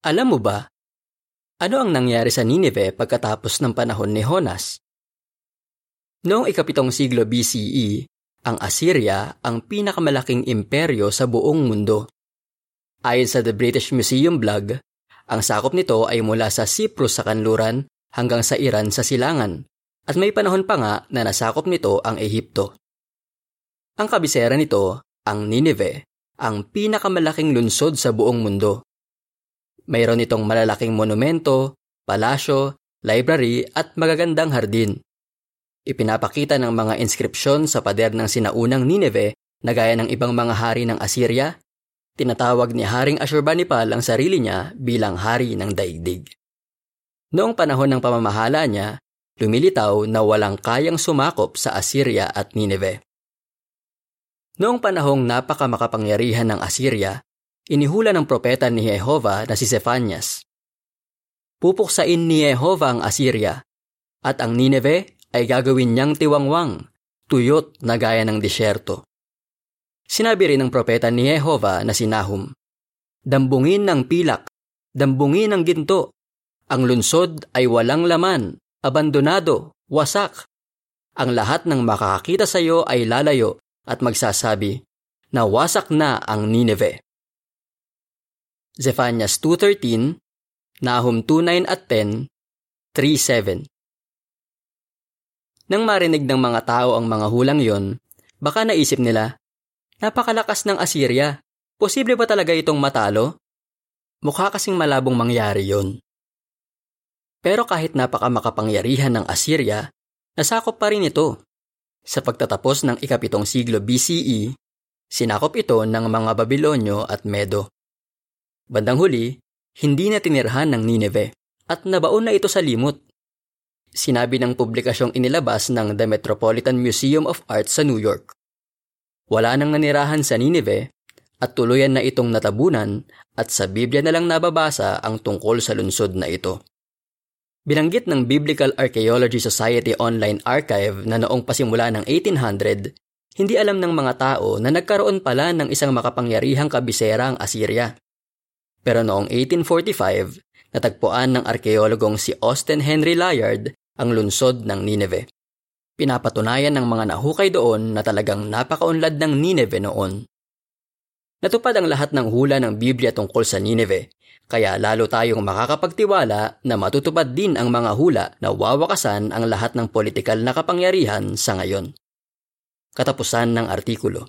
Alam mo ba, ano ang nangyari sa Nineveh pagkatapos ng panahon ni Honas? Noong ikapitong siglo BCE, ang Assyria ang pinakamalaking imperyo sa buong mundo. Ayon sa The British Museum blog, ang sakop nito ay mula sa Cyprus sa kanluran hanggang sa Iran sa silangan, at may panahon pa nga na nasakop nito ang Ehipto. Ang kabisera nito, ang Nineveh, ang pinakamalaking lunsod sa buong mundo. Mayroon itong malalaking monumento, palasyo, library at magagandang hardin. Ipinapakita ng mga inskripsyon sa pader ng sinaunang Nineveh na gaya ng ibang mga hari ng Assyria, tinatawag ni Haring Ashurbanipal ang sarili niya bilang hari ng daigdig. Noong panahon ng pamamahala niya, lumilitaw na walang kayang sumakop sa Assyria at Nineveh. Noong panahong napakamakapangyarihan ng Assyria, inihula ng propeta ni Jehova na si Zephanias. Pupuksain ni Jehova ang Assyria, at ang Nineveh ay gagawin niyang tiwangwang, tuyot na gaya ng disyerto. Sinabi rin ng propeta ni Jehova na si Nahum, Dambungin ng pilak, dambungin ng ginto, ang lunsod ay walang laman, abandonado, wasak. Ang lahat ng makakakita sa iyo ay lalayo at magsasabi, Nawasak na ang Nineveh. Zephaniah 2.13, Nahum 2.9 at 10, 3.7 Nang marinig ng mga tao ang mga hulang yon, baka naisip nila, napakalakas ng Assyria, posible ba talaga itong matalo? Mukha kasing malabong mangyari yon. Pero kahit napakamakapangyarihan ng Assyria, nasakop pa rin ito. Sa pagtatapos ng ikapitong siglo BCE, sinakop ito ng mga Babilonyo at Medo. Bandang huli, hindi na tinirhan ng Nineveh at nabaon na ito sa limot. Sinabi ng publikasyong inilabas ng The Metropolitan Museum of Art sa New York. Wala nang nanirahan sa Nineveh at tuluyan na itong natabunan at sa Biblia na lang nababasa ang tungkol sa lungsod na ito. Binanggit ng Biblical Archaeology Society Online Archive na noong pasimula ng 1800, hindi alam ng mga tao na nagkaroon pala ng isang makapangyarihang kabisera ang Assyria. Pero noong 1845, natagpuan ng arkeologong si Austin Henry Layard ang lunsod ng Nineveh. Pinapatunayan ng mga nahukay doon na talagang napakaunlad ng Nineveh noon. Natupad ang lahat ng hula ng Biblia tungkol sa Nineveh, kaya lalo tayong makakapagtiwala na matutupad din ang mga hula na wawakasan ang lahat ng politikal na kapangyarihan sa ngayon. Katapusan ng artikulo.